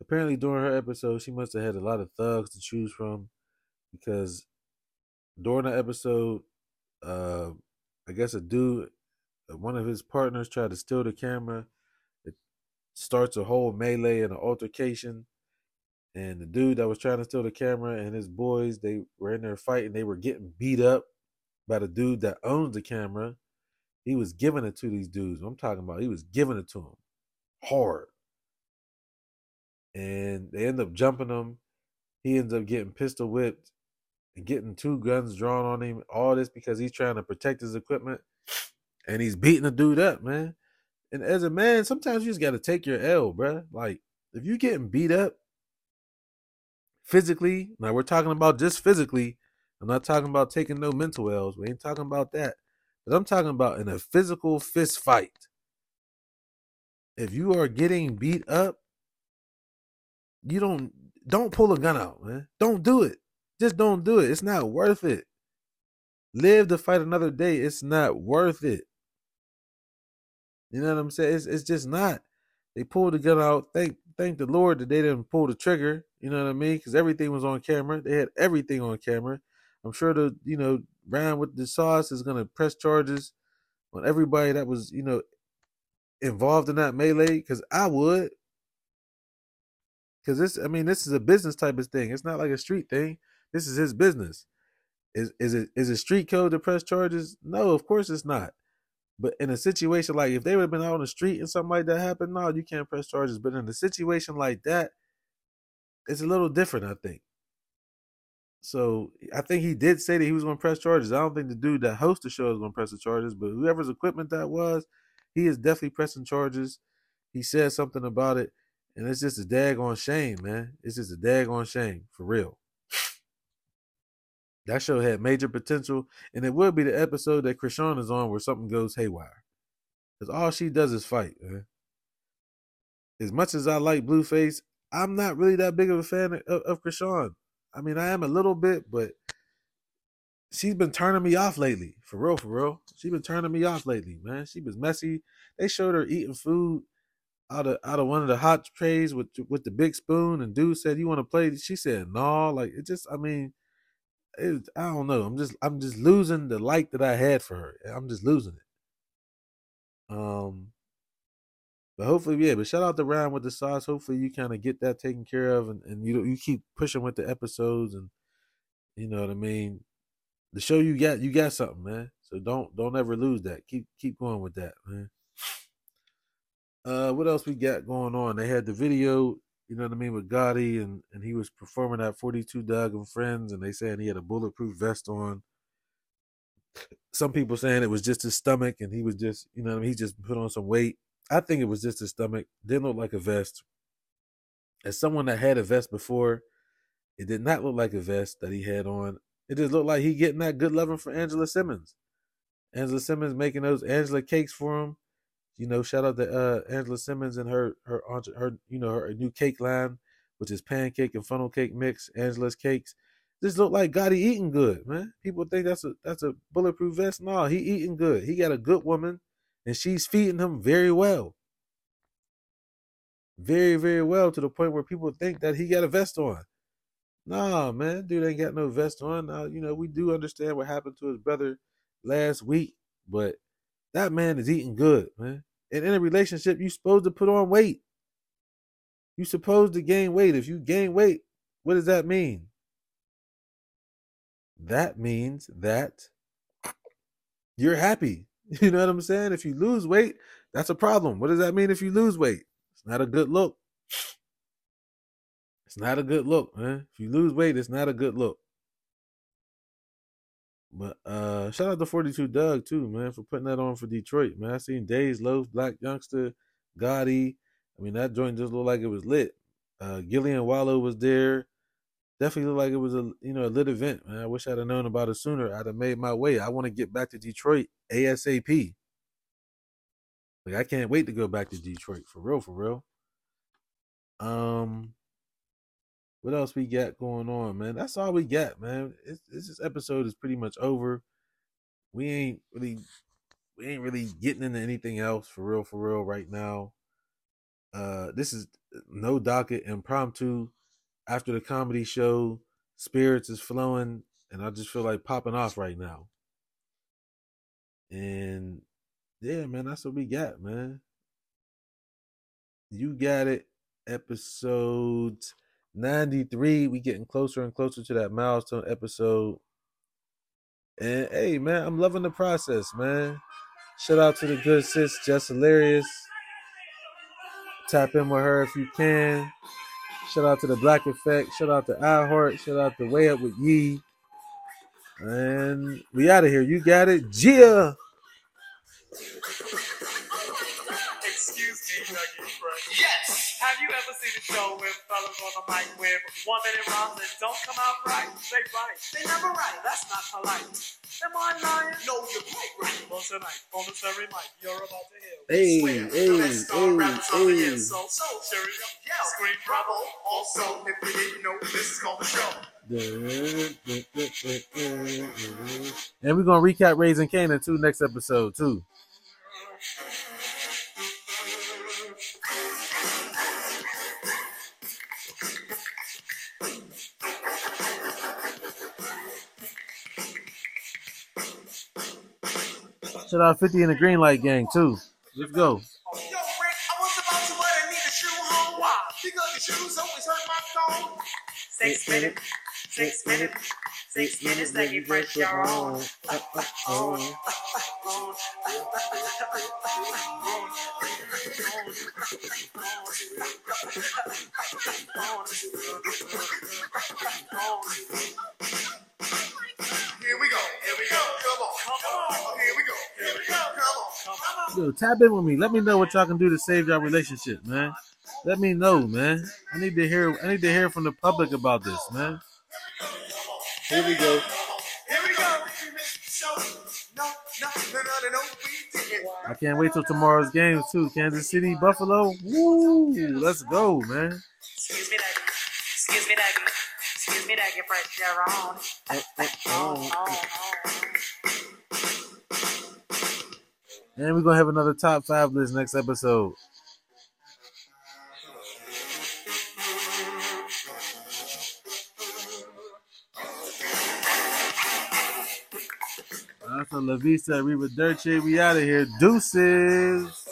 Apparently, during her episode, she must have had a lot of thugs to choose from because during the episode, uh, I guess a dude, one of his partners, tried to steal the camera. It starts a whole melee and an altercation. And the dude that was trying to steal the camera and his boys they were in there fighting. They were getting beat up by the dude that owns the camera. He was giving it to these dudes. I'm talking about he was giving it to them hard. And they end up jumping him he ends up getting pistol whipped and getting two guns drawn on him. All this because he's trying to protect his equipment and he's beating the dude up man and as a man sometimes you just got to take your l bruh. like if you're getting beat up physically. Now we're talking about just physically. I'm not talking about taking no mental L's. We ain't talking about that. But I'm talking about in a physical fist fight. If you are getting beat up, you don't don't pull a gun out, man. Don't do it. Just don't do it. It's not worth it. Live to fight another day. It's not worth it. You know what I'm saying? It's it's just not. They pulled the gun out. Thank thank the Lord that they didn't pull the trigger. You know what I mean? Because everything was on camera. They had everything on camera. I'm sure the you know Brown with the sauce is gonna press charges on everybody that was you know involved in that melee. Because I would. Because this, I mean, this is a business type of thing. It's not like a street thing. This is his business. Is is it is it street code to press charges? No, of course it's not. But in a situation like if they would have been out on the street and something like that happened, no, you can't press charges. But in a situation like that, it's a little different, I think. So I think he did say that he was going to press charges. I don't think the dude that hosts the show is going to press the charges, but whoever's equipment that was, he is definitely pressing charges. He said something about it, and it's just a daggone shame, man. It's just a daggone shame for real. That show had major potential, and it will be the episode that Chrisean is on where something goes haywire. Because all she does is fight, man. As much as I like Blueface, I'm not really that big of a fan of, of Chrisean. I mean, I am a little bit, but she's been turning me off lately. For real, for real. She's been turning me off lately, man. She was messy. They showed her eating food out of out of one of the hot trays with with the big spoon, and dude said, "You want to play?" She said, "No." Like it just, I mean, it, I don't know. I'm just I'm just losing the light that I had for her. I'm just losing it. Um, but hopefully, yeah. But shout out to Ryan with the sauce. Hopefully, you kind of get that taken care of, and, and you you keep pushing with the episodes, and you know what I mean. The show you got, you got something, man. So don't don't ever lose that. Keep keep going with that, man. Uh, what else we got going on? They had the video, you know what I mean, with Gotti, and and he was performing at 42 Dugg and Friends, and they saying he had a bulletproof vest on. Some people saying it was just his stomach, and he was just, you know, I mean, he just put on some weight. I think it was just his stomach. Didn't look like a vest. As someone that had a vest before, it did not look like a vest that he had on. It just looked like he getting that good loving for Angela Simmons. Angela Simmons making those Angela cakes for him. You know, shout out to uh, Angela Simmons and her her her you know her new cake line, which is pancake and funnel cake mix. Angela's cakes. This look like Gotti eating good, man. People think that's a that's a bulletproof vest. No, he eating good. He got a good woman, and she's feeding him very well, very very well to the point where people think that he got a vest on. Nah, man, dude ain't got no vest on. Now, you know, we do understand what happened to his brother last week, but that man is eating good, man. And in a relationship, you're supposed to put on weight. You supposed to gain weight. If you gain weight, what does that mean? That means that you're happy. (laughs) You know what I'm saying? If you lose weight, that's a problem. What does that mean if you lose weight? It's not a good look. It's not a good look, man. If you lose weight, it's not a good look. But uh shout out to 42 Dugg too, man, for putting that on for Detroit, man. I seen Dayz Loaf, Black Youngsta, Gotti. I mean, that joint just looked like it was lit. Uh Gillie and Wallo was there. Definitely looked like it was a you know a lit event, man. I wish I'd have known about it sooner. I'd have made my way. I want to get back to Detroit ASAP. Like I can't wait to go back to Detroit for real, for real. Um what else we got going on, man? That's all we got, man. It's, this episode is pretty much over. We ain't really we ain't really getting into anything else for real, for real right now. Uh this is no docket impromptu after the comedy show. Spirits is flowing, and I just feel like popping off right now. And yeah, man, that's what we got, man. You got it. Episodes 93. We getting closer and closer to that milestone episode. And hey, man, I'm loving the process, man. Shout out to the good sis, Jess Hilarious. Tap in with her if you can. Shout out to the Black Effect. Shout out to iHeart. Shout out to Way Up with Yee. And we out of here. You got it. Gia. Have you ever seen a show with fellas on the mic with one minute rhymes that don't come out right? They right. They never right. That's not polite. Am I lying? No, you're quite right. Well, tonight, on the Surrey mic, you're about to hear. Hey, Swear, hey, the best star hey, rappers of the year. hey. So, so, cheerio, yell, scream bravo. Also, if you didn't know, this is called the show. And we're gonna recap Raising Kanan too next episode too. Shout out 50 in the Green Light Gang too. Let's go. Six minutes, six minutes, six minutes that you fresh your own. Here on, come on. Yo, tap in with me. Let me know what y'all can do to save y'all relationship, man. Let me know, man. I need to hear. I need to hear from the public about this, man. Here we go. Here we go. So, no, no, no, no, no, no, we didn't. I can't wait till tomorrow's games too. Kansas City, Buffalo. Woo! Let's go, man. Excuse me, Daggy. Excuse me, Daggy. Excuse me, Daggy, fresh your own. Oh, oh, oh. And we're going to have another top five list next episode. That's a La Vista Riva Dirce. We out of here. Deuces.